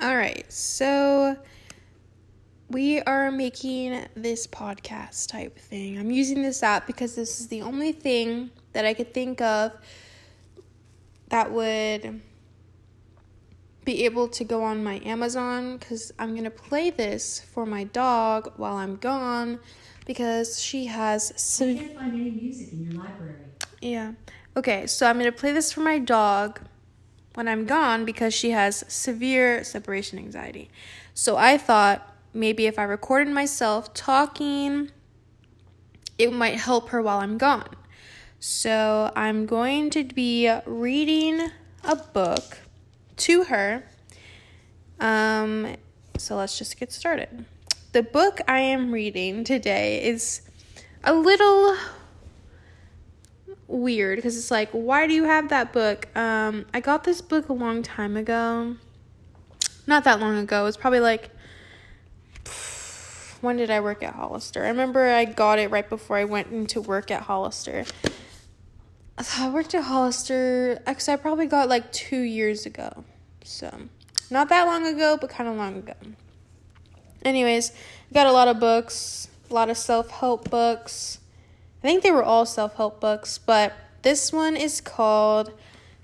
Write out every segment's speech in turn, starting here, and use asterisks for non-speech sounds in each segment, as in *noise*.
All right, so we are making this podcast type thing. I'm using this app because this is the only thing that I could think of that would be able to go on my Amazon because I'm gonna play this for my dog while I'm gone because she has some. I can't find any music in your library. Yeah. Okay, so I'm gonna play this for my dog when I'm gone because she has severe separation anxiety. So I thought maybe if I recorded myself talking, it might help her while I'm gone. So I'm going to be reading a book to her. Um, so let's just get started. The book I am reading today is a little weird because it's like, why do you have that book? Um, I got this book a long time ago. Not that long ago. It's probably like *sighs* when did I work at Hollister? I remember I got it right before I went into work at Hollister. *sighs* I worked at Hollister, because I probably got like two years ago. So, not that long ago, but kind of long ago. Anyways, got a lot of books, a lot of self help books. I think they were all self help books, but this one is called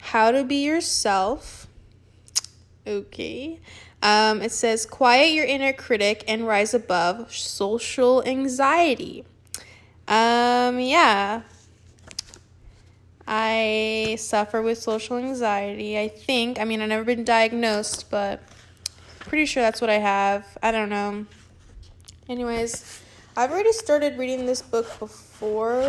How to Be Yourself. Okay. Um, it says, Quiet your inner critic and rise above social anxiety. Um, yeah, I suffer with social anxiety. I think. I mean, I've never been diagnosed, but pretty sure that's what I have. I don't know. Anyways, I've already started reading this book before,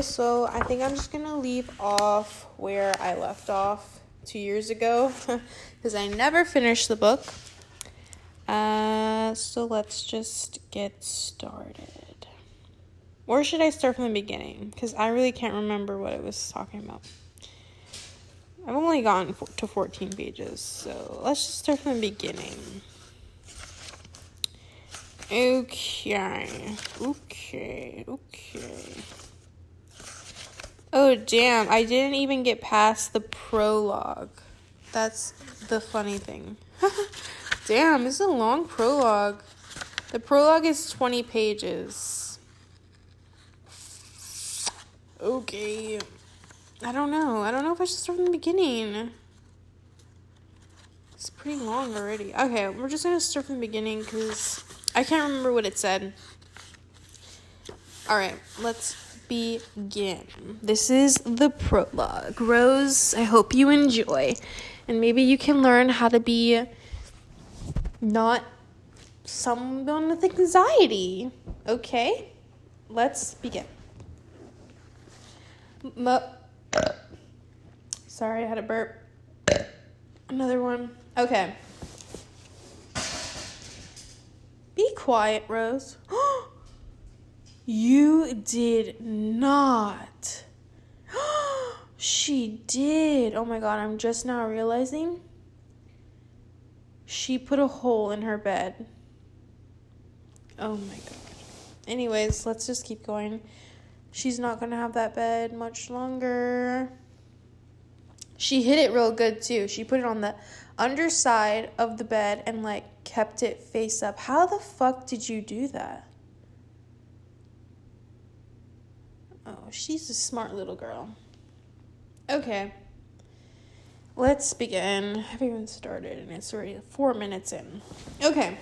so I think I'm just gonna leave off where I left off two years ago *laughs* because I never finished the book. Uh, so let's just get started. Or should I start from the beginning? Because I really can't remember what it was talking about. I've only gotten to 14 pages, so let's just start from the beginning. Okay, okay, okay. Oh, damn, I didn't even get past the prologue. That's the funny thing. *laughs* damn, this is a long prologue. The prologue is 20 pages. Okay. I don't know. I don't know if I should start from the beginning. It's pretty long already. Okay, we're just gonna start from the beginning because I can't remember what it said. Alright, let's begin. This is the prologue. Rose, I hope you enjoy. And maybe you can learn how to be not someone with anxiety. Okay? Let's begin. Mo- Sorry, I had a burp. Another one. Okay. Be quiet, Rose. *gasps* Oh, you did not. *gasps* she did. Oh my god, I'm just now realizing. She put a hole in her bed. Oh my god. Anyways, let's just keep going. She's not gonna have that bed much longer. She hit it real good too. She put it on the underside of the bed and like kept it face up. How the fuck did you do that? Oh, she's a smart little girl. Okay. Let's begin. I haven't even started and it's already four minutes in. Okay.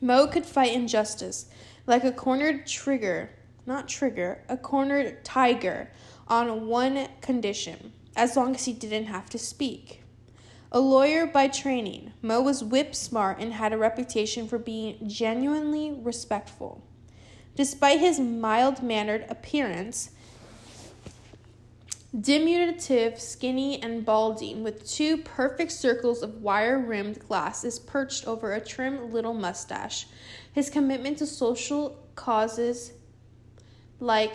Mo could fight injustice like a cornered trigger not trigger, a cornered tiger on one condition, as long as he didn't have to speak. A lawyer by training, Mo was whip smart and had a reputation for being genuinely respectful. Despite his mild mannered appearance, diminutive, skinny, and balding, with two perfect circles of wire rimmed glasses perched over a trim little mustache, his commitment to social causes like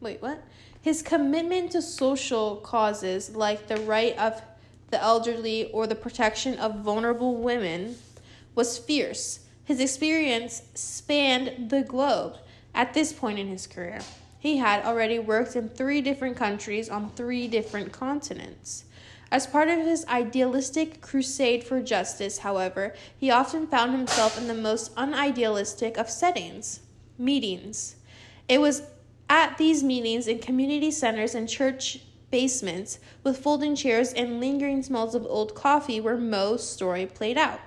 wait, what? His commitment to social causes like the right of the elderly or the protection of vulnerable women was fierce. His experience spanned the globe at this point in his career. He had already worked in three different countries on three different continents. As part of his idealistic crusade for justice, however, he often found himself in the most unidealistic of settings meetings. It was at these meetings in community centers and church basements with folding chairs and lingering smells of old coffee where Mo's story played out.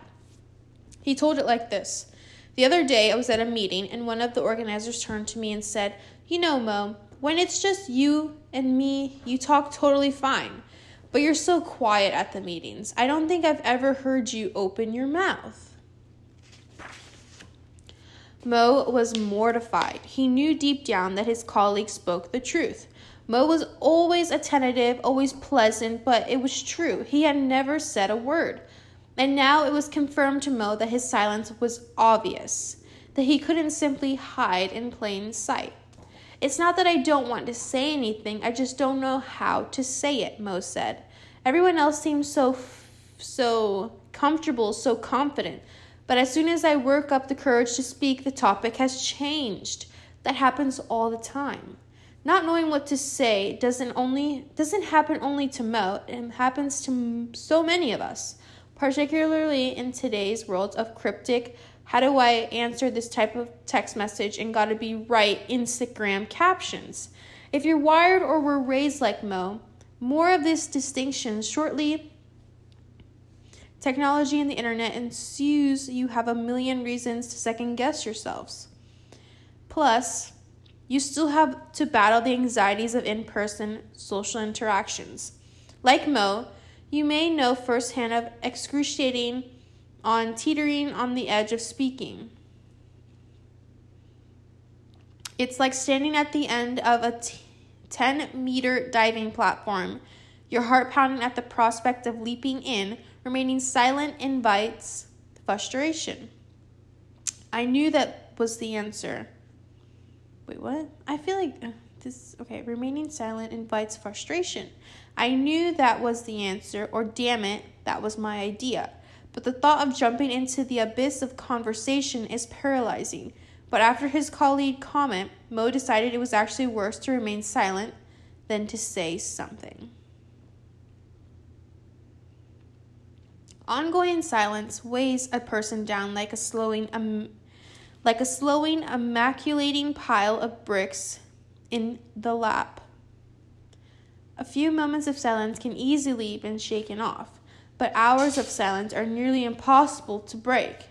He told it like this The other day I was at a meeting and one of the organizers turned to me and said, You know, Mo, when it's just you and me, you talk totally fine. But you're so quiet at the meetings. I don't think I've ever heard you open your mouth. Mo was mortified. He knew deep down that his colleague spoke the truth. Mo was always attentive, always pleasant, but it was true. He had never said a word. And now it was confirmed to Mo that his silence was obvious, that he couldn't simply hide in plain sight. It's not that I don't want to say anything, I just don't know how to say it, Mo said. Everyone else seems so so comfortable, so confident. But as soon as I work up the courage to speak, the topic has changed. That happens all the time. Not knowing what to say doesn't only doesn't happen only to Mo, it happens to so many of us, particularly in today's world of cryptic how do I answer this type of text message and got to be right Instagram captions? If you're wired or were raised like Mo, more of this distinction shortly technology and the internet ensues you have a million reasons to second guess yourselves. Plus, you still have to battle the anxieties of in person social interactions. Like Mo, you may know firsthand of excruciating on teetering on the edge of speaking. It's like standing at the end of a t- 10 meter diving platform, your heart pounding at the prospect of leaping in, remaining silent invites frustration. I knew that was the answer. Wait, what? I feel like uh, this. Okay, remaining silent invites frustration. I knew that was the answer, or damn it, that was my idea but the thought of jumping into the abyss of conversation is paralyzing. But after his colleague comment, Mo decided it was actually worse to remain silent than to say something. Ongoing silence weighs a person down like a slowing um, like a slowing immaculating pile of bricks in the lap. A few moments of silence can easily be shaken off but hours of silence are nearly impossible to break,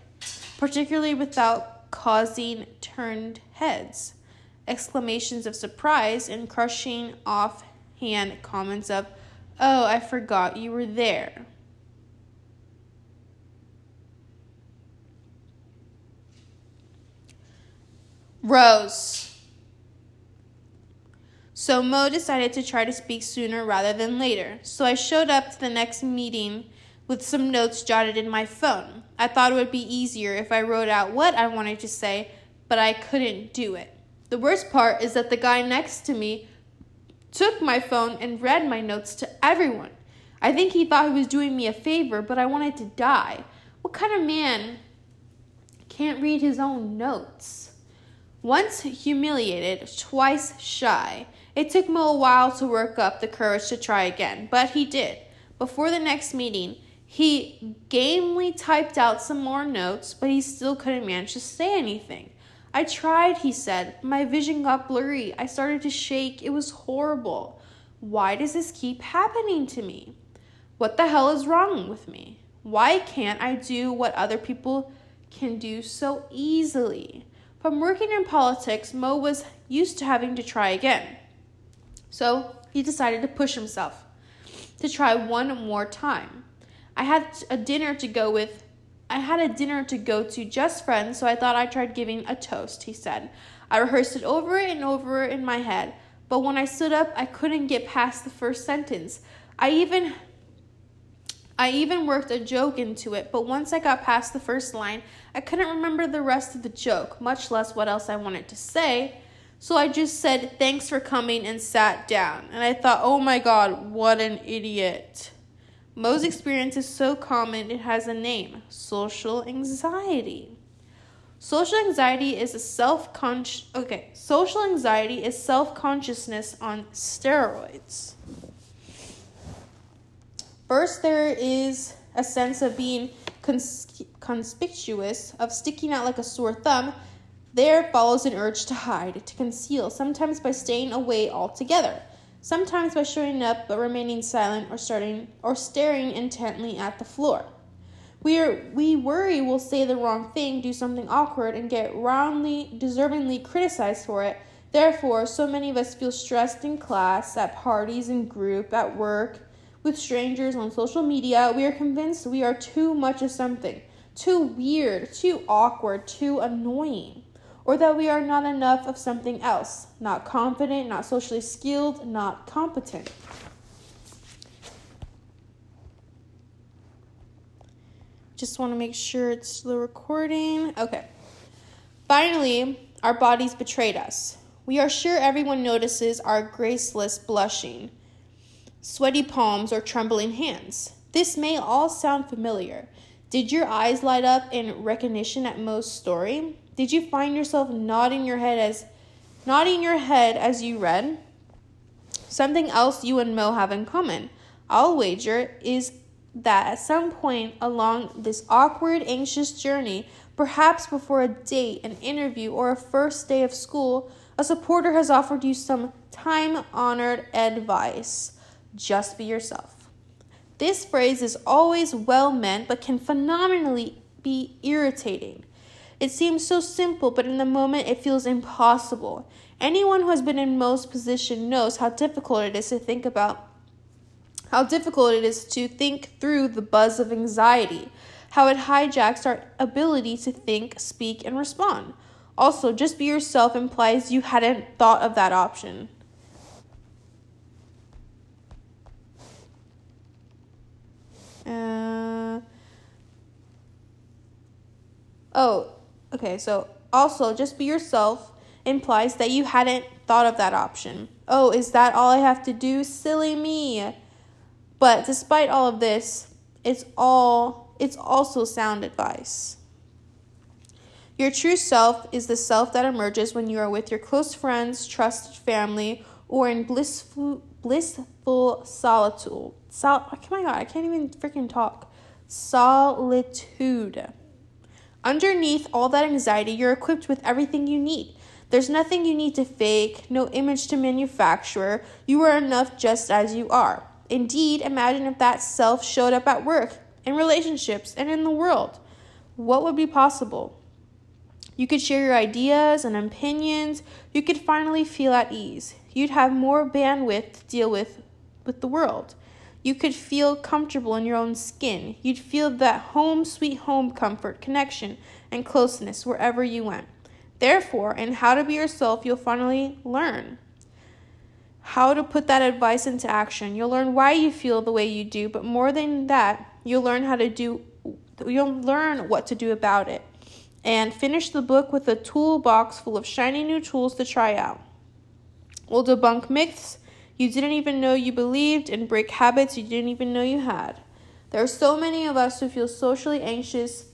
particularly without causing turned heads, exclamations of surprise, and crushing off-hand comments of, Oh, I forgot you were there. Rose. So Mo decided to try to speak sooner rather than later. So I showed up to the next meeting with some notes jotted in my phone. I thought it would be easier if I wrote out what I wanted to say, but I couldn't do it. The worst part is that the guy next to me took my phone and read my notes to everyone. I think he thought he was doing me a favor, but I wanted to die. What kind of man can't read his own notes? Once humiliated, twice shy, it took Mo a while to work up the courage to try again, but he did. Before the next meeting, he gamely typed out some more notes, but he still couldn't manage to say anything. I tried, he said. My vision got blurry. I started to shake. It was horrible. Why does this keep happening to me? What the hell is wrong with me? Why can't I do what other people can do so easily? From working in politics, Mo was used to having to try again. So he decided to push himself to try one more time. I had a dinner to go with. I had a dinner to go to just friends, so I thought I tried giving a toast, he said. I rehearsed it over and over in my head, but when I stood up, I couldn't get past the first sentence. I even I even worked a joke into it, but once I got past the first line, I couldn't remember the rest of the joke, much less what else I wanted to say. So I just said, Thanks for coming, and sat down. And I thought, Oh my god, what an idiot. Mo's experience is so common it has a name social anxiety. Social anxiety is a self conscious okay, social anxiety is self-consciousness on steroids. First, there is a sense of being cons- conspicuous, of sticking out like a sore thumb. There follows an urge to hide, to conceal, sometimes by staying away altogether, sometimes by showing up but remaining silent or starting or staring intently at the floor. We are we worry we'll say the wrong thing, do something awkward, and get roundly, deservingly criticized for it. Therefore, so many of us feel stressed in class, at parties, in group, at work, with strangers on social media. We are convinced we are too much of something, too weird, too awkward, too annoying, or that we are not enough of something else, not confident, not socially skilled, not competent. Just want to make sure it's still recording. Okay. Finally, our bodies betrayed us. We are sure everyone notices our graceless blushing, sweaty palms, or trembling hands. This may all sound familiar. Did your eyes light up in recognition at Mo's story? Did you find yourself nodding your head as nodding your head as you read? Something else you and Mo have in common, I'll wager, is that at some point along this awkward, anxious journey, perhaps before a date, an interview, or a first day of school, a supporter has offered you some time honored advice just be yourself. This phrase is always well meant but can phenomenally be irritating. It seems so simple, but in the moment it feels impossible. Anyone who has been in Mo's position knows how difficult it is to think about how difficult it is to think through the buzz of anxiety, how it hijacks our ability to think, speak, and respond. Also, just be yourself implies you hadn't thought of that option. Uh, oh, okay, so also just be yourself implies that you hadn't thought of that option. Oh, is that all I have to do? Silly me. But despite all of this, it's all it's also sound advice. Your true self is the self that emerges when you are with your close friends, trusted family, or in blissful blissful solitude. Sol- oh my god, I can't even freaking talk. Solitude. Underneath all that anxiety, you're equipped with everything you need. There's nothing you need to fake, no image to manufacture. You are enough just as you are. Indeed, imagine if that self showed up at work, in relationships, and in the world. What would be possible? You could share your ideas and opinions. You could finally feel at ease. You'd have more bandwidth to deal with with the world. You could feel comfortable in your own skin. You'd feel that home sweet home comfort, connection, and closeness wherever you went. Therefore, in how to be yourself, you'll finally learn how to put that advice into action. You'll learn why you feel the way you do, but more than that, you'll learn how to do you'll learn what to do about it. And finish the book with a toolbox full of shiny new tools to try out. We'll debunk myths you didn't even know you believed and break habits you didn't even know you had. There are so many of us who feel socially anxious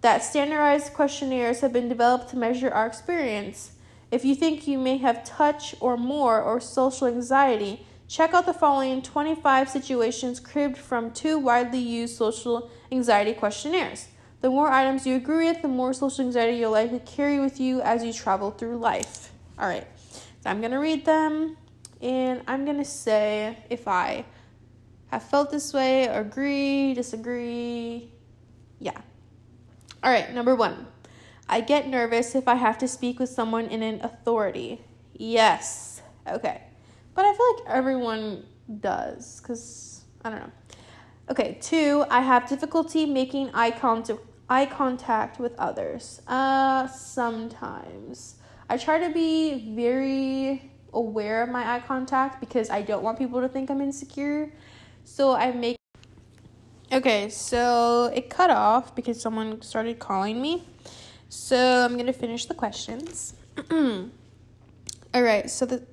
that standardized questionnaires have been developed to measure our experience. If you think you may have touch or more or social anxiety, check out the following 25 situations cribbed from two widely used social anxiety questionnaires. The more items you agree with, the more social anxiety you'll likely carry with you as you travel through life. All right, so I'm going to read them and I'm going to say if I have felt this way, agree, disagree. Yeah. All right, number one. I get nervous if I have to speak with someone in an authority. Yes. Okay. But I feel like everyone does because I don't know. Okay, two, I have difficulty making eye eye contact with others. Uh sometimes. I try to be very aware of my eye contact because I don't want people to think I'm insecure. So I make Okay, so it cut off because someone started calling me. So I'm gonna finish the questions. *clears throat* All right. So the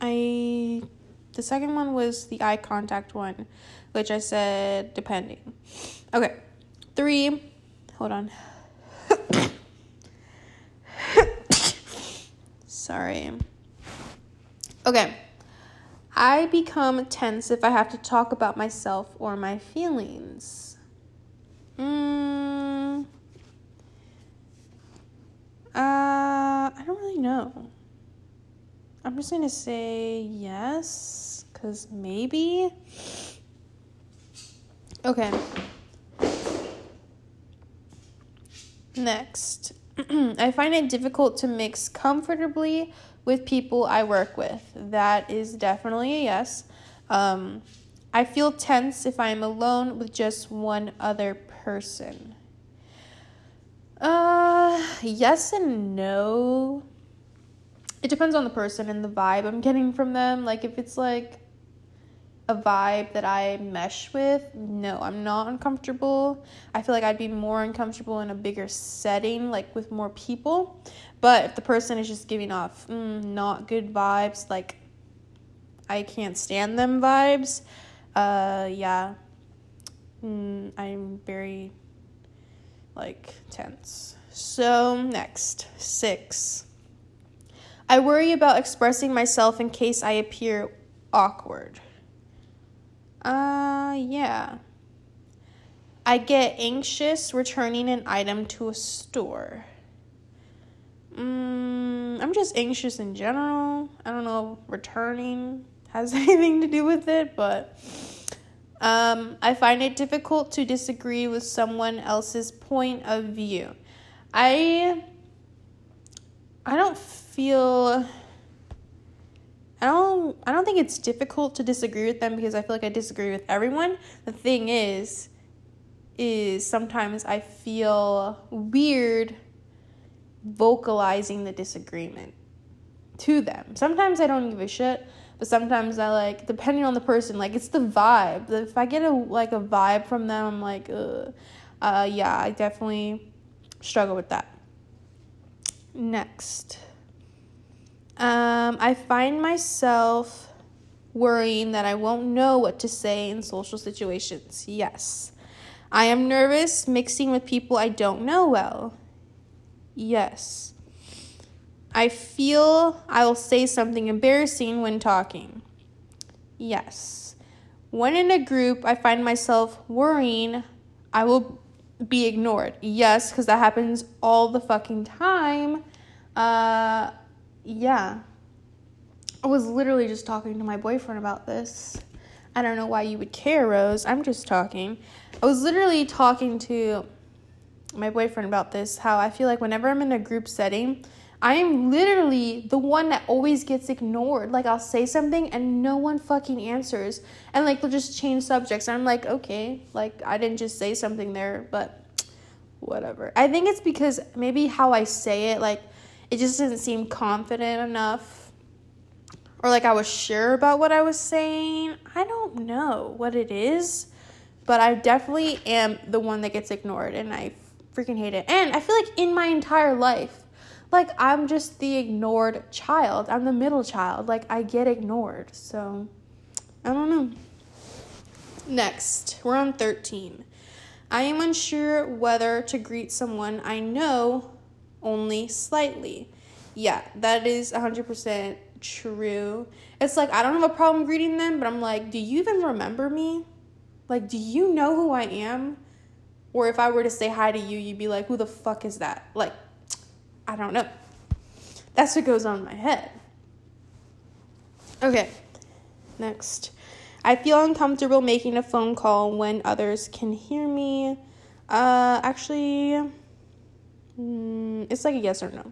I the second one was the eye contact one, which I said depending. Okay. Three. Hold on. *coughs* Sorry. Okay. I become tense if I have to talk about myself or my feelings. Mm, uh, I don't really know. I'm just gonna say yes, because maybe. Okay. Next, *clears throat* I find it difficult to mix comfortably with people I work with. That is definitely a yes. Um, I feel tense if I am alone with just one other person. Uh, yes and no. It depends on the person and the vibe I'm getting from them. Like, if it's like a vibe that I mesh with, no, I'm not uncomfortable. I feel like I'd be more uncomfortable in a bigger setting, like with more people. But if the person is just giving off mm, not good vibes, like I can't stand them vibes, uh, yeah, mm, I'm very like tense. So, next, six. I worry about expressing myself in case I appear awkward. Uh, yeah. I get anxious returning an item to a store. Mm, I'm just anxious in general. I don't know returning has *laughs* anything to do with it, but um, I find it difficult to disagree with someone else's point of view. I I don't feel I don't I don't think it's difficult to disagree with them because I feel like I disagree with everyone. The thing is is sometimes I feel weird vocalizing the disagreement to them. Sometimes I don't give a shit, but sometimes I like depending on the person, like it's the vibe. If I get a like a vibe from them, I'm like, uh yeah, I definitely struggle with that. Next. Um, I find myself worrying that I won't know what to say in social situations. Yes. I am nervous mixing with people I don't know well. Yes. I feel I will say something embarrassing when talking. Yes. When in a group, I find myself worrying I will be ignored. Yes, because that happens all the fucking time. Uh, yeah. I was literally just talking to my boyfriend about this. I don't know why you would care, Rose. I'm just talking. I was literally talking to my boyfriend about this how I feel like whenever I'm in a group setting, I am literally the one that always gets ignored. Like I'll say something and no one fucking answers. And like they'll just change subjects. And I'm like, okay, like I didn't just say something there, but whatever. I think it's because maybe how I say it, like it just didn't seem confident enough. Or like I was sure about what I was saying. I don't know what it is, but I definitely am the one that gets ignored and I freaking hate it. And I feel like in my entire life, like I'm just the ignored child. I'm the middle child. Like I get ignored. So I don't know. Next, we're on 13. I am unsure whether to greet someone I know only slightly. Yeah, that is 100% true. It's like I don't have a problem greeting them, but I'm like, do you even remember me? Like, do you know who I am? Or if I were to say hi to you, you'd be like, who the fuck is that? Like, I don't know. That's what goes on in my head. Okay, next. I feel uncomfortable making a phone call when others can hear me. Uh, actually, Mm, it's like a yes or no.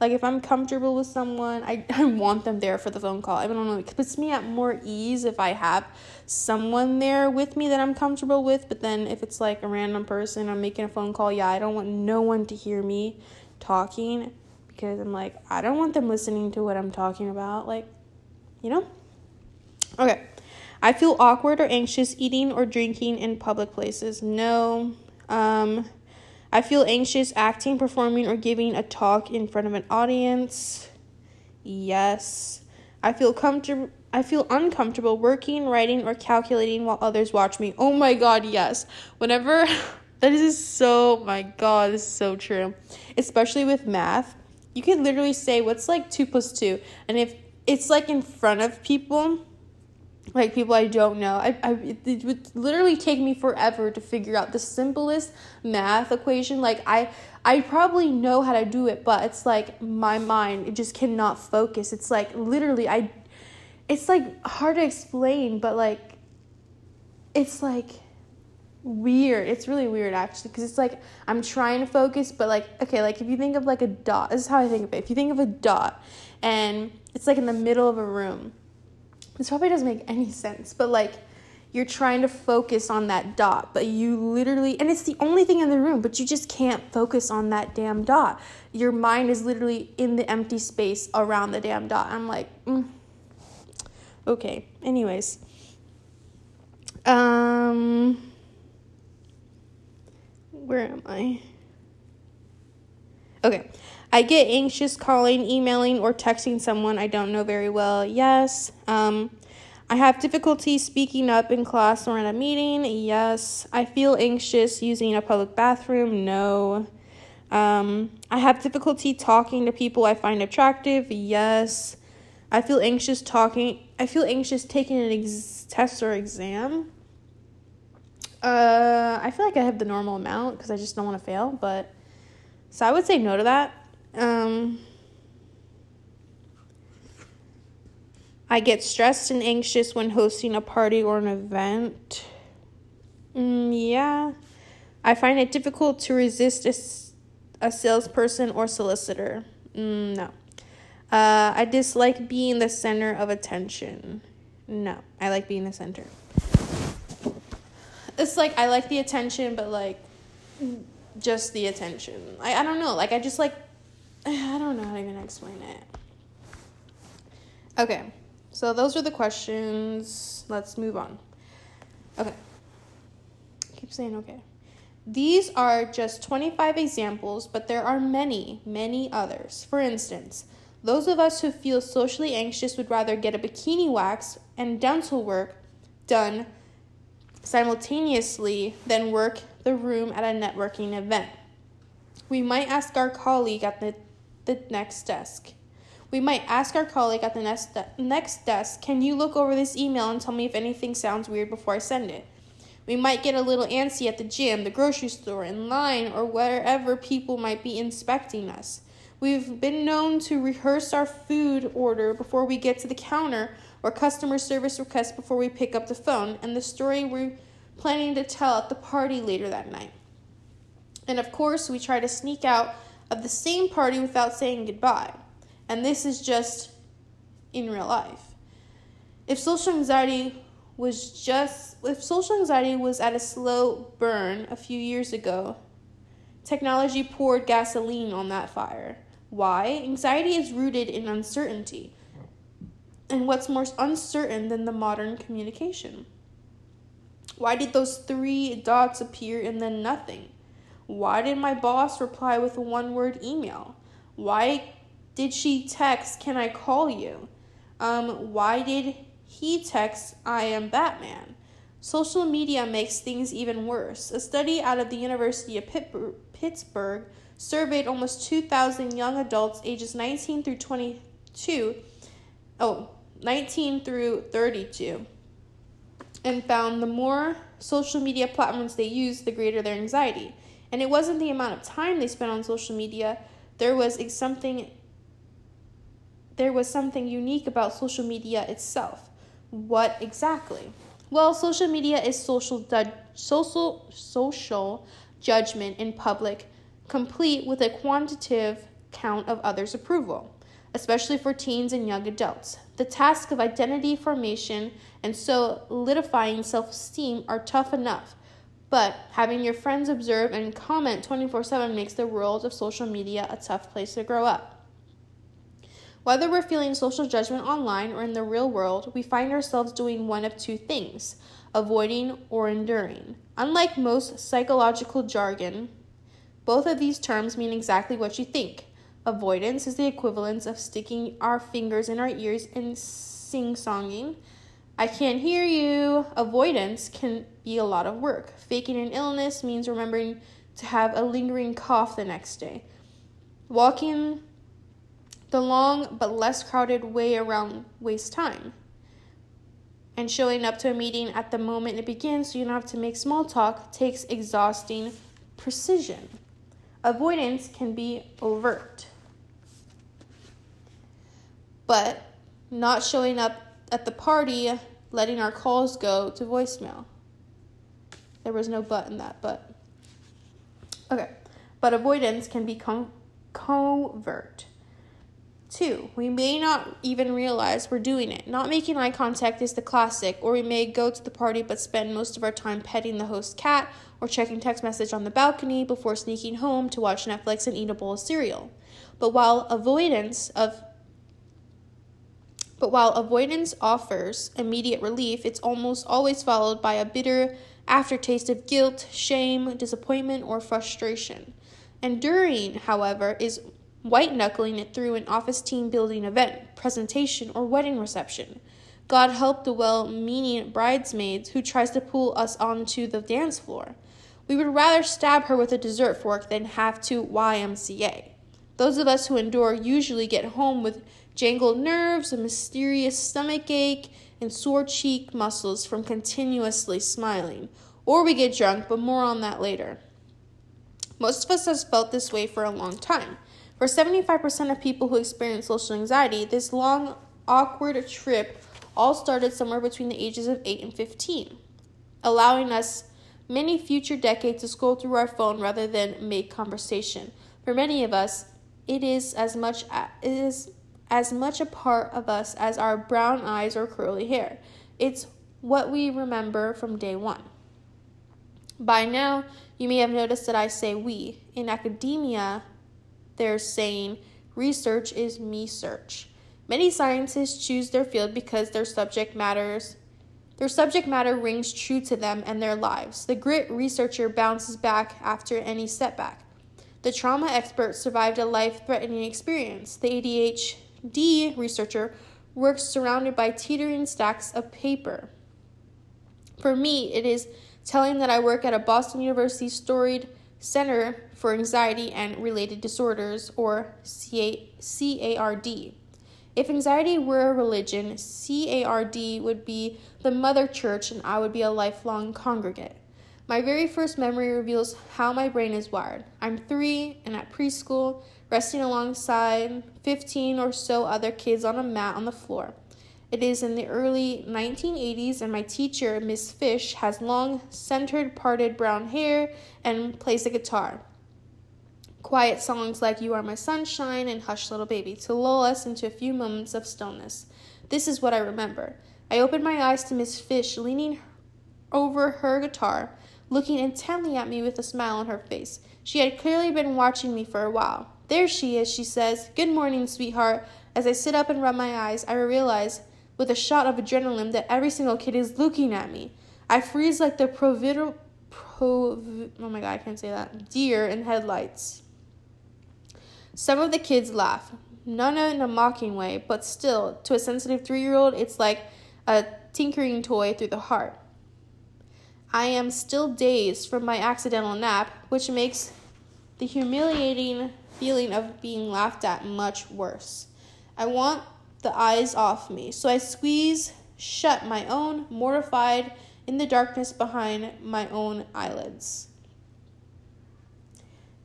Like if I'm comfortable with someone, I, *laughs* I want them there for the phone call. I don't know. It puts me at more ease if I have someone there with me that I'm comfortable with. But then if it's like a random person, I'm making a phone call. Yeah, I don't want no one to hear me talking because I'm like I don't want them listening to what I'm talking about. Like, you know. Okay. I feel awkward or anxious eating or drinking in public places. No. Um I feel anxious acting, performing, or giving a talk in front of an audience. Yes. I feel comfortable. I feel uncomfortable working, writing, or calculating while others watch me. Oh my god, yes. Whenever *laughs* that is so my god, this is so true. Especially with math. You can literally say what's like two plus two. And if it's like in front of people, like people I don't know. I, I it would literally take me forever to figure out the simplest math equation. Like I I probably know how to do it, but it's like my mind it just cannot focus. It's like literally I it's like hard to explain, but like it's like weird. It's really weird actually because it's like I'm trying to focus, but like okay, like if you think of like a dot, this is how I think of it. If you think of a dot and it's like in the middle of a room this probably doesn't make any sense, but like you're trying to focus on that dot, but you literally, and it's the only thing in the room, but you just can't focus on that damn dot. Your mind is literally in the empty space around the damn dot. I'm like, mm. okay. Anyways, um, where am I? Okay. I get anxious calling, emailing, or texting someone I don't know very well. Yes. Um, I have difficulty speaking up in class or in a meeting. Yes. I feel anxious using a public bathroom. No. Um, I have difficulty talking to people I find attractive. Yes. I feel anxious talking. I feel anxious taking an ex- test or exam. Uh, I feel like I have the normal amount because I just don't want to fail. But so I would say no to that. Um, I get stressed and anxious when hosting a party or an event. Mm, yeah. I find it difficult to resist a, a salesperson or solicitor. Mm, no. Uh, I dislike being the center of attention. No, I like being the center. It's like I like the attention, but like just the attention. I, I don't know. Like I just like *sighs* I don't know how to even explain it. Okay, so those are the questions. Let's move on. Okay. keep saying okay. These are just 25 examples, but there are many, many others. For instance, those of us who feel socially anxious would rather get a bikini wax and dental work done simultaneously than work the room at a networking event. We might ask our colleague at the the next desk. We might ask our colleague at the next, de- next desk, Can you look over this email and tell me if anything sounds weird before I send it? We might get a little antsy at the gym, the grocery store, in line, or wherever people might be inspecting us. We've been known to rehearse our food order before we get to the counter or customer service request before we pick up the phone and the story we're planning to tell at the party later that night. And of course, we try to sneak out of the same party without saying goodbye. And this is just in real life. If social anxiety was just if social anxiety was at a slow burn a few years ago, technology poured gasoline on that fire. Why? Anxiety is rooted in uncertainty. And what's more uncertain than the modern communication? Why did those three dots appear and then nothing? Why did my boss reply with a one word email? Why did she text, Can I call you? Um, why did he text, I am Batman? Social media makes things even worse. A study out of the University of Pittsburgh surveyed almost 2,000 young adults ages 19 through 22, oh, 19 through 32, and found the more social media platforms they use, the greater their anxiety. And it wasn't the amount of time they spent on social media. There was something there was something unique about social media itself. What exactly? Well, social media is social social social judgment in public, complete with a quantitative count of others' approval, especially for teens and young adults. The task of identity formation and solidifying self-esteem are tough enough but having your friends observe and comment 24 7 makes the world of social media a tough place to grow up. Whether we're feeling social judgment online or in the real world, we find ourselves doing one of two things avoiding or enduring. Unlike most psychological jargon, both of these terms mean exactly what you think. Avoidance is the equivalent of sticking our fingers in our ears and sing songing. I can't hear you. Avoidance can be a lot of work. Faking an illness means remembering to have a lingering cough the next day. Walking the long but less crowded way around wastes time. and showing up to a meeting at the moment it begins so you don't have to make small talk takes exhausting precision. Avoidance can be overt, but not showing up at the party, letting our calls go to voicemail. There was no but in that, but okay. But avoidance can become covert. Two, we may not even realize we're doing it. Not making eye contact is the classic, or we may go to the party but spend most of our time petting the host cat or checking text message on the balcony before sneaking home to watch Netflix and eat a bowl of cereal. But while avoidance of but while avoidance offers immediate relief, it's almost always followed by a bitter aftertaste of guilt, shame, disappointment, or frustration. Enduring, however, is white knuckling it through an office team building event, presentation, or wedding reception. God help the well meaning bridesmaids who tries to pull us onto the dance floor. We would rather stab her with a dessert fork than have to YMCA. Those of us who endure usually get home with jangled nerves, a mysterious stomach ache, and sore cheek muscles from continuously smiling. Or we get drunk, but more on that later. Most of us have felt this way for a long time. For 75% of people who experience social anxiety, this long, awkward trip all started somewhere between the ages of 8 and 15, allowing us many future decades to scroll through our phone rather than make conversation. For many of us, it is as much as, it is as much a part of us as our brown eyes or curly hair. It's what we remember from day one. By now, you may have noticed that I say we. In academia, they're saying research is me search. Many scientists choose their field because their subject matters their subject matter rings true to them and their lives. The grit researcher bounces back after any setback. The trauma expert survived a life threatening experience. The ADHD researcher works surrounded by teetering stacks of paper. For me, it is telling that I work at a Boston University storied Center for Anxiety and Related Disorders, or CARD. If anxiety were a religion, CARD would be the mother church and I would be a lifelong congregate. My very first memory reveals how my brain is wired. I'm three and at preschool, resting alongside 15 or so other kids on a mat on the floor. It is in the early 1980s, and my teacher, Miss Fish, has long, centered, parted brown hair and plays the guitar. Quiet songs like You Are My Sunshine and Hush Little Baby to lull us into a few moments of stillness. This is what I remember. I opened my eyes to Miss Fish leaning over her guitar, looking intently at me with a smile on her face. She had clearly been watching me for a while. There she is, she says. Good morning, sweetheart. As I sit up and rub my eyes, I realize with a shot of adrenaline that every single kid is looking at me. I freeze like the provider, pro, oh my god, I can't say that, deer in headlights. Some of the kids laugh, none in a mocking way, but still, to a sensitive three year old, it's like a tinkering toy through the heart. I am still dazed from my accidental nap, which makes the humiliating feeling of being laughed at much worse. I want the eyes off me. So I squeeze shut my own, mortified in the darkness behind my own eyelids.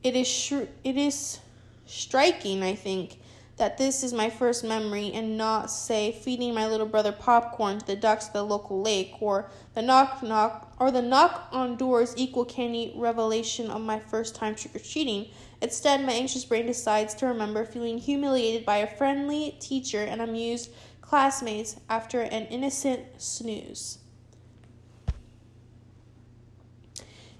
It is it is striking, I think, that this is my first memory and not, say, feeding my little brother popcorn to the ducks at the local lake or the knock knock or the knock on doors equal candy revelation of my first time trick or treating. Instead, my anxious brain decides to remember feeling humiliated by a friendly teacher and amused classmates after an innocent snooze.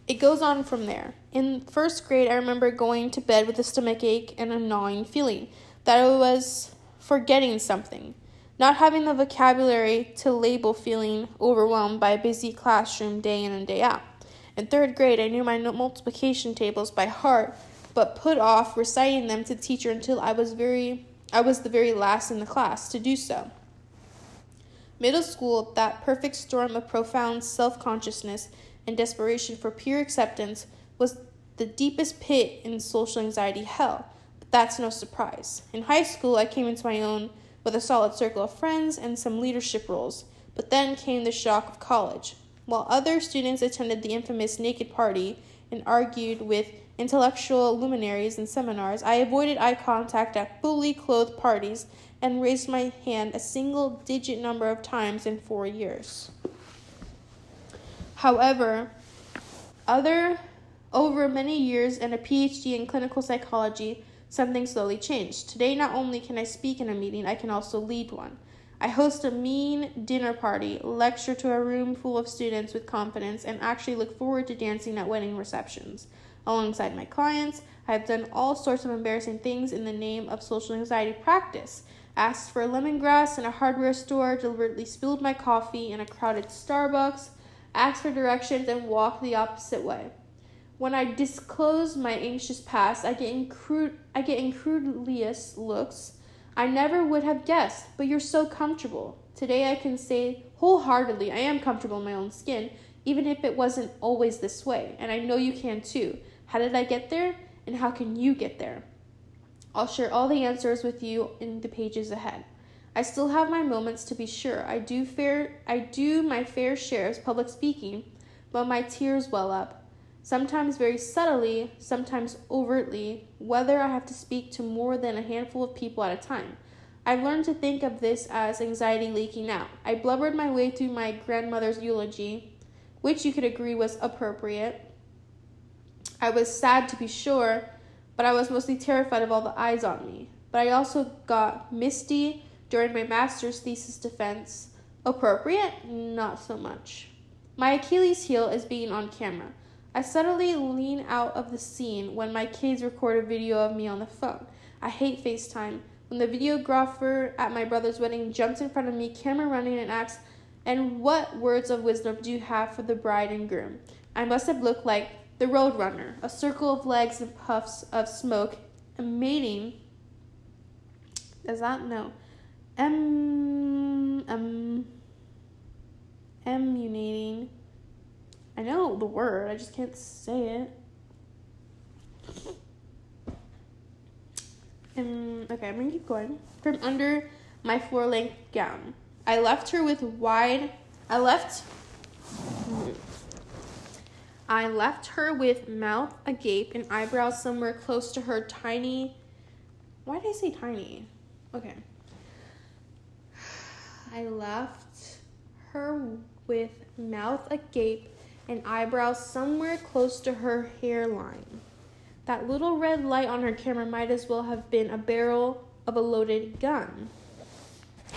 It goes on from there. In first grade, I remember going to bed with a stomach ache and a gnawing feeling that I was forgetting something, not having the vocabulary to label feeling overwhelmed by a busy classroom day in and day out. In third grade, I knew my multiplication tables by heart, but put off reciting them to teacher until I was very I was the very last in the class to do so. Middle school, that perfect storm of profound self-consciousness and desperation for pure acceptance was the deepest pit in social anxiety hell that's no surprise. In high school, I came into my own with a solid circle of friends and some leadership roles, But then came the shock of college. While other students attended the infamous naked party and argued with intellectual luminaries in seminars, I avoided eye contact at fully clothed parties and raised my hand a single digit number of times in four years. However, other over many years and a PhD in clinical psychology, something slowly changed. Today, not only can I speak in a meeting, I can also lead one. I host a mean dinner party, lecture to a room full of students with confidence, and actually look forward to dancing at wedding receptions. Alongside my clients, I have done all sorts of embarrassing things in the name of social anxiety practice. Asked for lemongrass in a hardware store, deliberately spilled my coffee in a crowded Starbucks, asked for directions, and walked the opposite way. When I disclose my anxious past, I get incru- I get incredulous looks I never would have guessed, but you're so comfortable. Today I can say wholeheartedly I am comfortable in my own skin, even if it wasn't always this way, and I know you can too. How did I get there, and how can you get there? I'll share all the answers with you in the pages ahead. I still have my moments to be sure. I do fair I do my fair share of public speaking, but my tears well up sometimes very subtly, sometimes overtly, whether I have to speak to more than a handful of people at a time. I've learned to think of this as anxiety leaking out. I blubbered my way through my grandmother's eulogy, which you could agree was appropriate. I was sad to be sure, but I was mostly terrified of all the eyes on me. But I also got misty during my master's thesis defense. Appropriate? Not so much. My Achilles heel is being on camera. I suddenly lean out of the scene when my kids record a video of me on the phone. I hate FaceTime. When the videographer at my brother's wedding jumps in front of me, camera running, and asks, And what words of wisdom do you have for the bride and groom? I must have looked like the roadrunner, a circle of legs and puffs of smoke, emanating. Does that no? Em, um, emanating I know the word, I just can't say it. And okay, I'm gonna keep going. From under my floor length gown. I left her with wide I left I left her with mouth agape and eyebrows somewhere close to her tiny why did I say tiny? Okay. I left her with mouth agape and eyebrows somewhere close to her hairline. That little red light on her camera might as well have been a barrel of a loaded gun.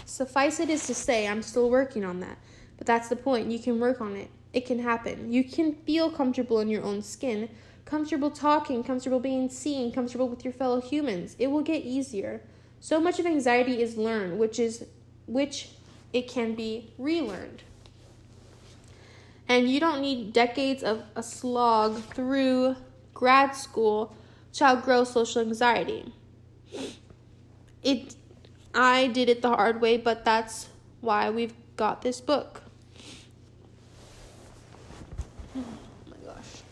Suffice it is to say, I'm still working on that. But that's the point. You can work on it. It can happen. You can feel comfortable in your own skin, comfortable talking, comfortable being seen, comfortable with your fellow humans. It will get easier. So much of anxiety is learned, which is which it can be relearned. And you don't need decades of a slog through grad school to outgrow social anxiety. It I did it the hard way, but that's why we've got this book. Oh my gosh.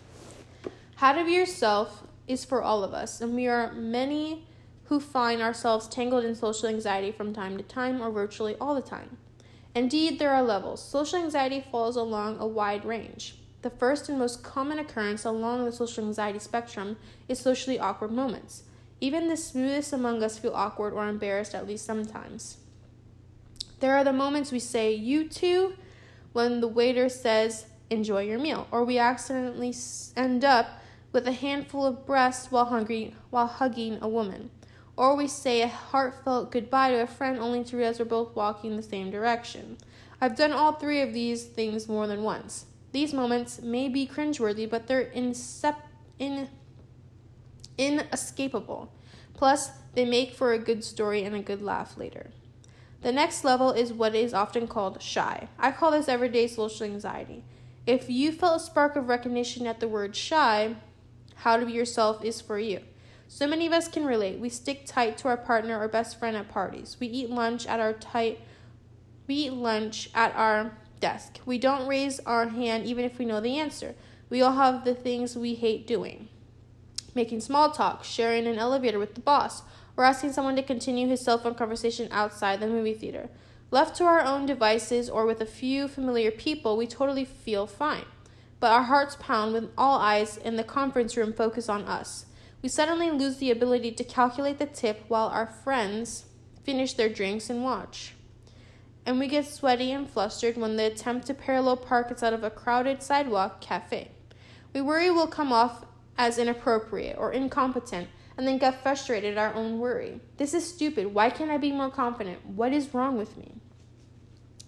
How to be yourself is for all of us, and we are many who find ourselves tangled in social anxiety from time to time or virtually all the time. Indeed, there are levels. Social anxiety falls along a wide range. The first and most common occurrence along the social anxiety spectrum is socially awkward moments. Even the smoothest among us feel awkward or embarrassed at least sometimes. There are the moments we say, you too, when the waiter says, enjoy your meal, or we accidentally end up with a handful of breasts while, hungry, while hugging a woman or we say a heartfelt goodbye to a friend only to realize we're both walking in the same direction. I've done all three of these things more than once. These moments may be cringeworthy, but they're insep- in- inescapable. Plus, they make for a good story and a good laugh later. The next level is what is often called shy. I call this everyday social anxiety. If you felt a spark of recognition at the word shy, how to be yourself is for you. So many of us can relate. We stick tight to our partner or best friend at parties. We eat lunch at our tight we eat lunch at our desk. We don't raise our hand even if we know the answer. We all have the things we hate doing. Making small talk, sharing an elevator with the boss, or asking someone to continue his cell phone conversation outside the movie theater. Left to our own devices or with a few familiar people, we totally feel fine. But our hearts pound when all eyes in the conference room focus on us. We suddenly lose the ability to calculate the tip while our friends finish their drinks and watch. And we get sweaty and flustered when the attempt to parallel park is out of a crowded sidewalk cafe. We worry we'll come off as inappropriate or incompetent and then get frustrated at our own worry. This is stupid. Why can't I be more confident? What is wrong with me?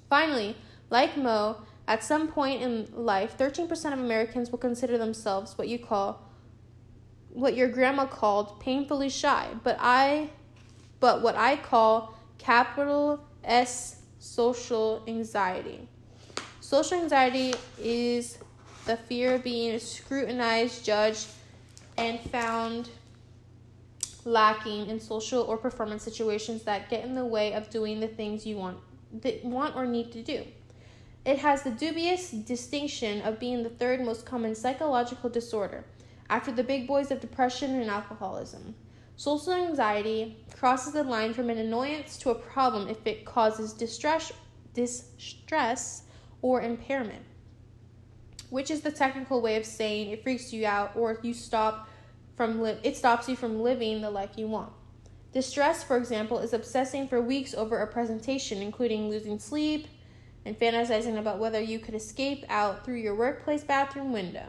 Finally, like Mo, at some point in life, 13% of Americans will consider themselves what you call what your grandma called painfully shy, but I but what I call capital S social anxiety. Social anxiety is the fear of being scrutinized, judged, and found lacking in social or performance situations that get in the way of doing the things you want that want or need to do. It has the dubious distinction of being the third most common psychological disorder after the big boys of depression and alcoholism. Social anxiety crosses the line from an annoyance to a problem if it causes distress, distress or impairment, which is the technical way of saying it freaks you out or you stop from li- it stops you from living the life you want. Distress, for example, is obsessing for weeks over a presentation, including losing sleep and fantasizing about whether you could escape out through your workplace bathroom window.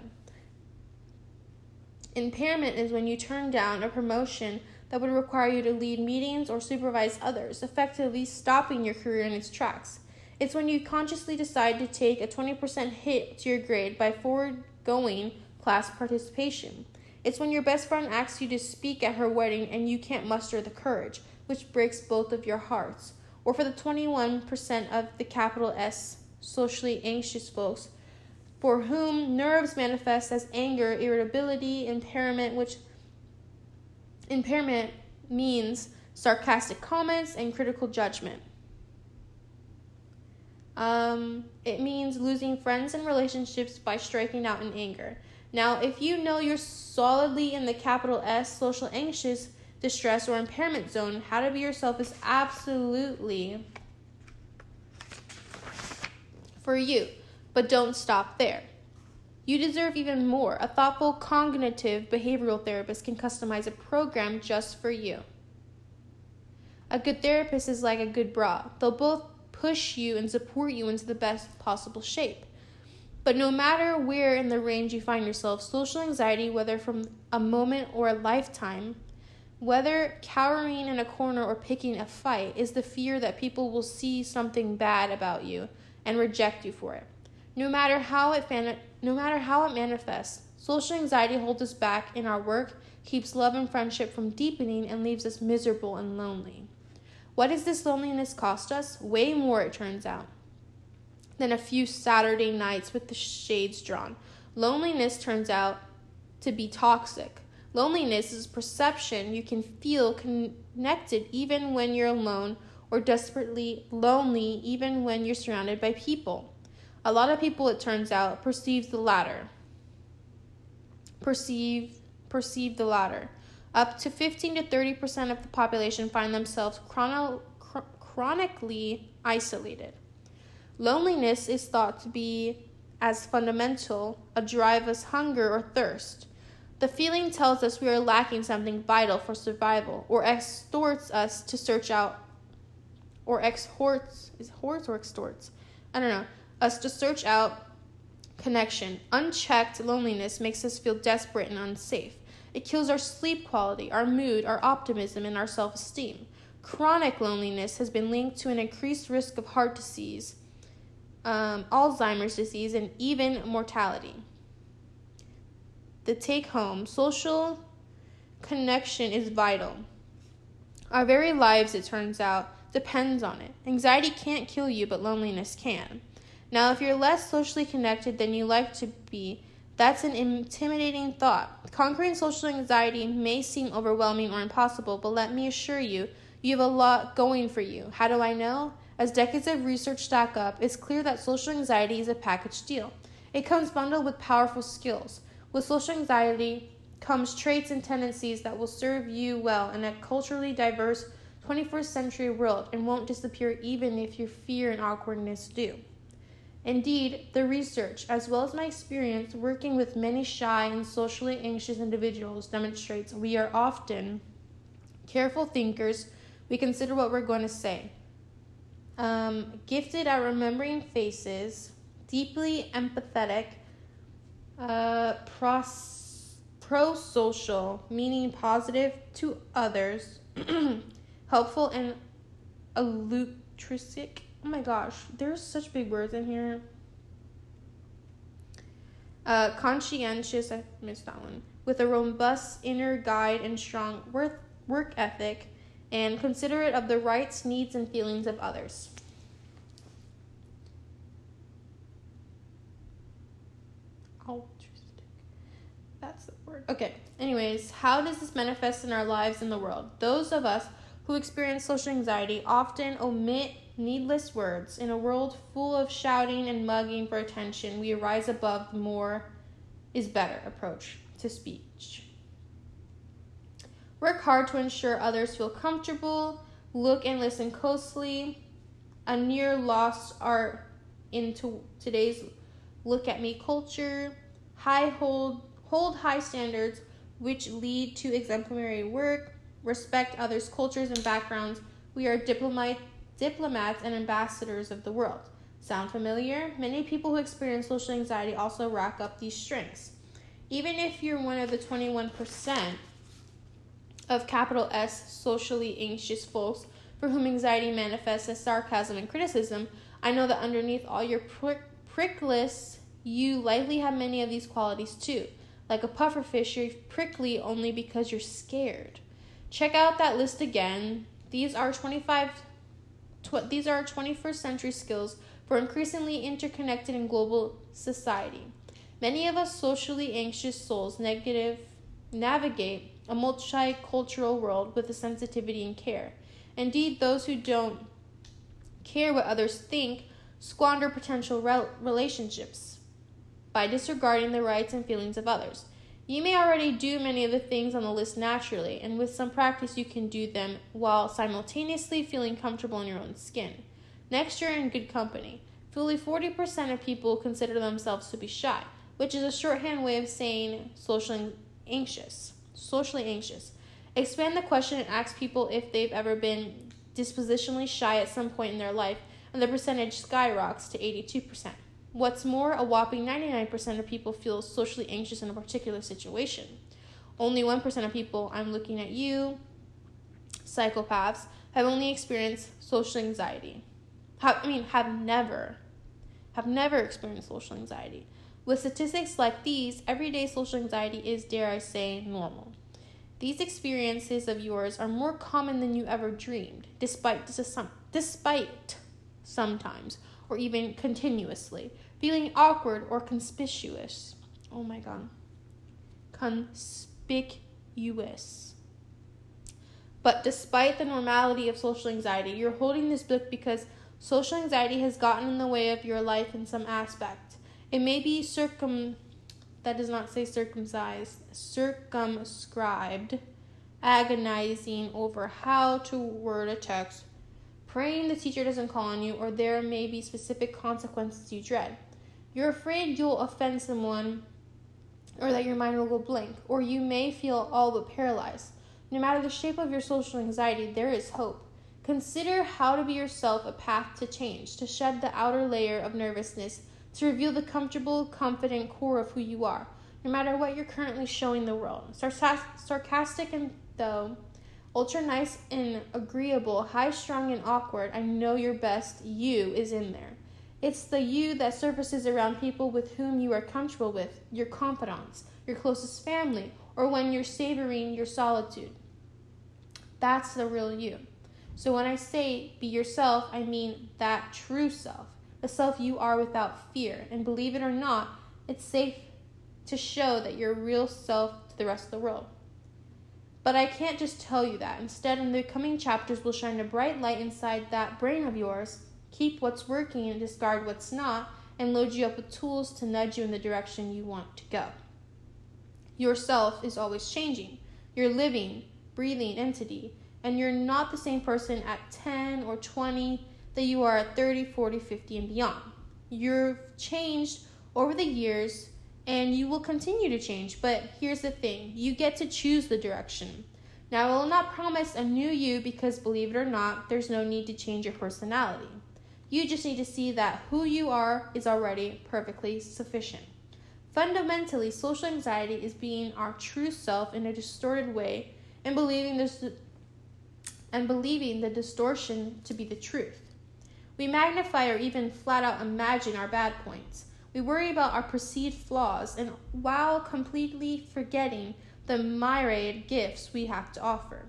Impairment is when you turn down a promotion that would require you to lead meetings or supervise others, effectively stopping your career in its tracks. It's when you consciously decide to take a 20% hit to your grade by foregoing class participation. It's when your best friend asks you to speak at her wedding and you can't muster the courage, which breaks both of your hearts. Or for the 21% of the capital S socially anxious folks for whom nerves manifest as anger, irritability, impairment, which impairment means sarcastic comments and critical judgment. Um, it means losing friends and relationships by striking out in anger. Now, if you know you're solidly in the capital S social anxious, distress, or impairment zone, how to be yourself is absolutely for you. But don't stop there. You deserve even more. A thoughtful cognitive behavioral therapist can customize a program just for you. A good therapist is like a good bra, they'll both push you and support you into the best possible shape. But no matter where in the range you find yourself, social anxiety, whether from a moment or a lifetime, whether cowering in a corner or picking a fight, is the fear that people will see something bad about you and reject you for it. No matter how it fan- no matter how it manifests, social anxiety holds us back in our work, keeps love and friendship from deepening, and leaves us miserable and lonely. What does this loneliness cost us? Way more, it turns out, than a few Saturday nights with the shades drawn. Loneliness turns out to be toxic. Loneliness is perception you can feel connected even when you're alone, or desperately lonely even when you're surrounded by people. A lot of people, it turns out, perceive the latter. Perceive perceive the latter. Up to 15 to 30 percent of the population find themselves chrono, chr- chronically isolated. Loneliness is thought to be as fundamental a drive as hunger or thirst. The feeling tells us we are lacking something vital for survival, or extorts us to search out, or exhorts is horts or extorts. I don't know us to search out connection. Unchecked loneliness makes us feel desperate and unsafe. It kills our sleep quality, our mood, our optimism, and our self esteem. Chronic loneliness has been linked to an increased risk of heart disease, um, Alzheimer's disease, and even mortality. The take home social connection is vital. Our very lives, it turns out, depends on it. Anxiety can't kill you, but loneliness can. Now, if you're less socially connected than you like to be, that's an intimidating thought. Conquering social anxiety may seem overwhelming or impossible, but let me assure you, you have a lot going for you. How do I know? As decades of research stack up, it's clear that social anxiety is a package deal. It comes bundled with powerful skills. With social anxiety comes traits and tendencies that will serve you well in a culturally diverse 21st century world and won't disappear even if your fear and awkwardness do. Indeed, the research, as well as my experience working with many shy and socially anxious individuals, demonstrates we are often careful thinkers. We consider what we're going to say. Um, gifted at remembering faces, deeply empathetic, uh, pro social, meaning positive to others, *clears throat* helpful and altruistic Oh my gosh, there's such big words in here. Uh, conscientious, I missed that one. With a robust inner guide and strong work, work ethic, and considerate of the rights, needs, and feelings of others. Altruistic. That's the word. Okay. Anyways, how does this manifest in our lives in the world? Those of us who experience social anxiety often omit needless words. In a world full of shouting and mugging for attention, we rise above the more is better approach to speech. Work hard to ensure others feel comfortable, look and listen closely. A near lost art into today's look at me culture. High hold hold high standards which lead to exemplary work, respect others' cultures and backgrounds. We are diplomat diplomats, and ambassadors of the world. Sound familiar? Many people who experience social anxiety also rack up these strengths. Even if you're one of the 21% of capital S socially anxious folks for whom anxiety manifests as sarcasm and criticism, I know that underneath all your prick- you likely have many of these qualities too. Like a pufferfish, you're prickly only because you're scared. Check out that list again. These are 25 Tw- these are 21st century skills for increasingly interconnected and global society. Many of us socially anxious souls negative navigate a multicultural world with a sensitivity and care. Indeed, those who don't care what others think squander potential rel- relationships by disregarding the rights and feelings of others. You may already do many of the things on the list naturally, and with some practice, you can do them while simultaneously feeling comfortable in your own skin. Next, you're in good company. Fully 40% of people consider themselves to be shy, which is a shorthand way of saying socially anxious. Socially anxious. Expand the question and ask people if they've ever been dispositionally shy at some point in their life, and the percentage skyrockets to 82%. What's more, a whopping 99% of people feel socially anxious in a particular situation. Only 1% of people, I'm looking at you, psychopaths, have only experienced social anxiety. Have, I mean, have never, have never experienced social anxiety. With statistics like these, everyday social anxiety is, dare I say, normal. These experiences of yours are more common than you ever dreamed, despite, despite sometimes, or even continuously, feeling awkward or conspicuous. Oh my god. Conspicuous. But despite the normality of social anxiety, you're holding this book because social anxiety has gotten in the way of your life in some aspect. It may be circum that does not say circumcised, circumscribed, agonizing over how to word a text, praying the teacher doesn't call on you, or there may be specific consequences you dread. You're afraid you'll offend someone or that your mind will go blank, or you may feel all but paralyzed. No matter the shape of your social anxiety, there is hope. Consider how to be yourself a path to change, to shed the outer layer of nervousness, to reveal the comfortable, confident core of who you are, no matter what you're currently showing the world. sarcastic and though, ultra nice and agreeable, high strung and awkward, I know your best you is in there. It's the you that surfaces around people with whom you are comfortable with, your confidants, your closest family, or when you're savoring your solitude. That's the real you. So when I say be yourself, I mean that true self, the self you are without fear. And believe it or not, it's safe to show that you're real self to the rest of the world. But I can't just tell you that. Instead, in the coming chapters, we'll shine a bright light inside that brain of yours keep what's working and discard what's not, and load you up with tools to nudge you in the direction you want to go. Yourself is always changing. You're living, breathing entity. and you're not the same person at 10 or 20 that you are at 30, 40, 50, and beyond. You've changed over the years and you will continue to change, but here's the thing you get to choose the direction. Now, I will not promise a new you because, believe it or not, there's no need to change your personality. You just need to see that who you are is already perfectly sufficient. Fundamentally, social anxiety is being our true self in a distorted way and believing this and believing the distortion to be the truth. We magnify or even flat out imagine our bad points. We worry about our perceived flaws and while completely forgetting the myriad gifts we have to offer.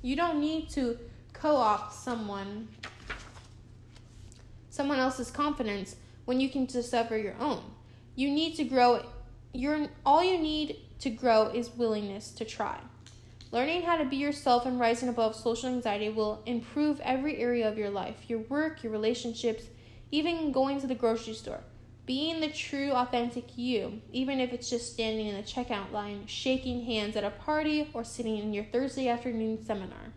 You don't need to co-opt someone someone else's confidence when you can discover your own. You need to grow your all you need to grow is willingness to try. Learning how to be yourself and rising above social anxiety will improve every area of your life your work, your relationships, even going to the grocery store. Being the true, authentic you, even if it's just standing in the checkout line, shaking hands at a party, or sitting in your Thursday afternoon seminar,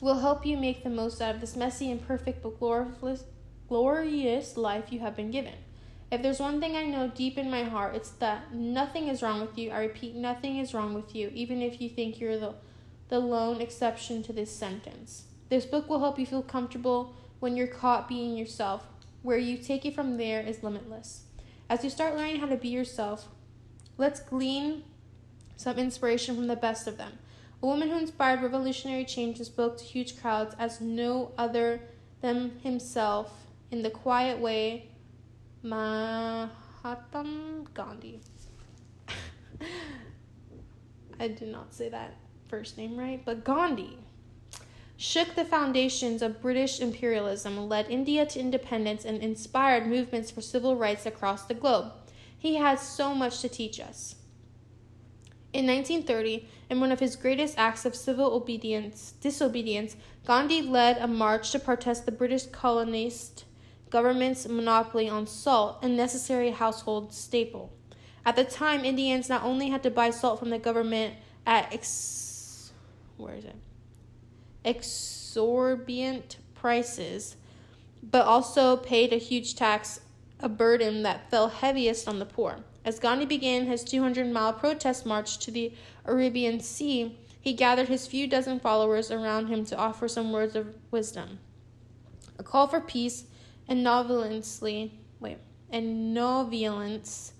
will help you make the most out of this messy, imperfect, but glorious, glorious life you have been given. If there's one thing I know deep in my heart, it's that nothing is wrong with you. I repeat, nothing is wrong with you, even if you think you're the, the lone exception to this sentence. This book will help you feel comfortable when you're caught being yourself. Where you take it from there is limitless. As you start learning how to be yourself, let's glean some inspiration from the best of them. A woman who inspired revolutionary change and spoke to huge crowds as no other than himself in the quiet way Mahatma Gandhi. *laughs* I did not say that first name right, but Gandhi shook the foundations of British imperialism, led India to independence, and inspired movements for civil rights across the globe. He has so much to teach us. In 1930, in one of his greatest acts of civil obedience, disobedience, Gandhi led a march to protest the British colonist government's monopoly on salt, a necessary household staple. At the time, Indians not only had to buy salt from the government at ex- where is it? exorbitant prices, but also paid a huge tax, a burden that fell heaviest on the poor. As Gandhi began his 200 mile protest march to the Arabian Sea, he gathered his few dozen followers around him to offer some words of wisdom. A call for peace and non-violence, wait, and non-violence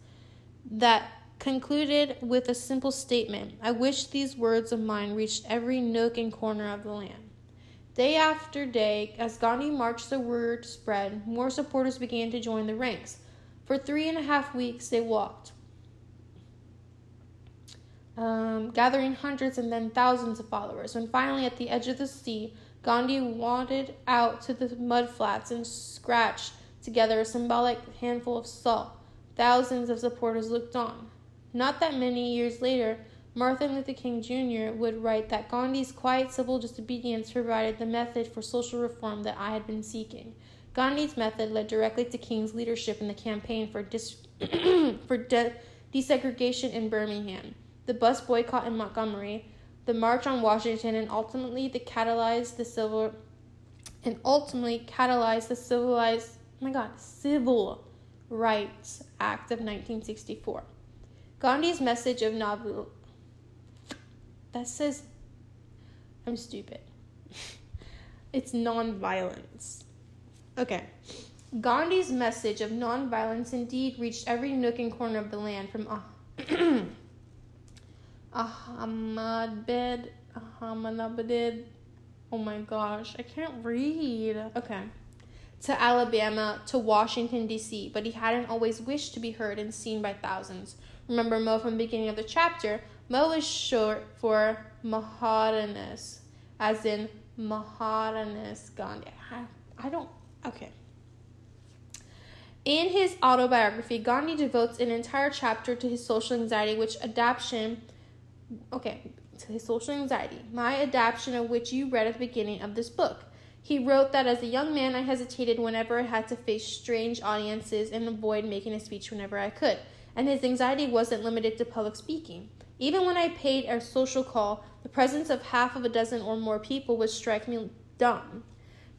that concluded with a simple statement. I wish these words of mine reached every nook and corner of the land. Day after day, as Gandhi marched, the word spread. More supporters began to join the ranks. For three and a half weeks, they walked, um, gathering hundreds and then thousands of followers. When finally, at the edge of the sea, Gandhi wandered out to the mud flats and scratched together a symbolic handful of salt. Thousands of supporters looked on. Not that many years later, Martin Luther King Jr. would write that Gandhi's quiet civil disobedience provided the method for social reform that I had been seeking. Gandhi's method led directly to King's leadership in the campaign for, dis- *clears throat* for de- desegregation in Birmingham, the bus boycott in Montgomery, the March on Washington, and ultimately the catalyzed the civil and ultimately catalyzed the civilized oh my god civil rights act of 1964 gandhi's message of nabu that says i'm stupid. *laughs* It's non-violence okay gandhi's message of non-violence indeed reached every nook and corner of the land from *clears throat* uh, Ahmadabad, Ahmadabad. Oh my gosh, I can't read. Okay. To Alabama, to Washington, D.C., but he hadn't always wished to be heard and seen by thousands. Remember Mo from the beginning of the chapter? Mo is short for Mahatmas, as in Mahatmas Gandhi. I, I don't, okay. In his autobiography, Gandhi devotes an entire chapter to his social anxiety, which adaptation okay, to his social anxiety, my adaptation of which you read at the beginning of this book. He wrote that as a young man, I hesitated whenever I had to face strange audiences and avoid making a speech whenever I could. And his anxiety wasn't limited to public speaking. Even when I paid a social call, the presence of half of a dozen or more people would strike me dumb.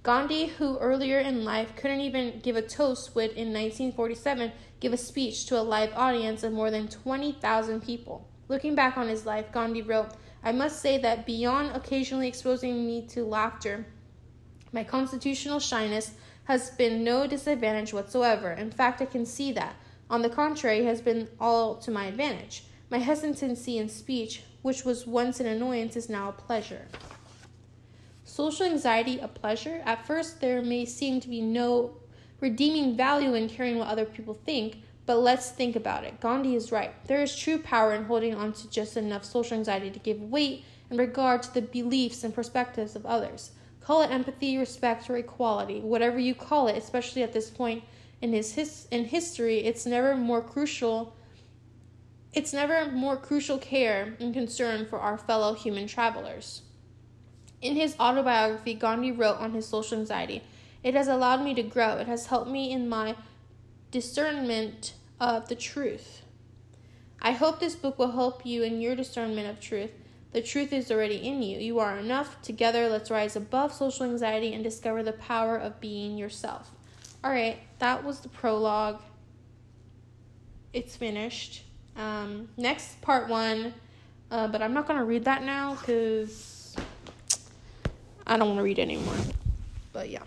Gandhi, who earlier in life couldn't even give a toast, would in 1947 give a speech to a live audience of more than 20,000 people. Looking back on his life, Gandhi wrote, I must say that beyond occasionally exposing me to laughter, my constitutional shyness has been no disadvantage whatsoever. In fact, I can see that. On the contrary, has been all to my advantage. My hesitancy in speech, which was once an annoyance, is now a pleasure. Social anxiety a pleasure? At first, there may seem to be no redeeming value in caring what other people think, but let's think about it. Gandhi is right. There is true power in holding on to just enough social anxiety to give weight and regard to the beliefs and perspectives of others. Call it empathy, respect, or equality, whatever you call it, especially at this point in his, his in history, it's never more crucial it's never more crucial care and concern for our fellow human travelers. In his autobiography, Gandhi wrote on his social anxiety It has allowed me to grow, it has helped me in my discernment of the truth. I hope this book will help you in your discernment of truth. The truth is already in you. You are enough. Together, let's rise above social anxiety and discover the power of being yourself. All right, that was the prologue. It's finished. Um, next, part one, uh, but I'm not going to read that now because I don't want to read it anymore. But yeah.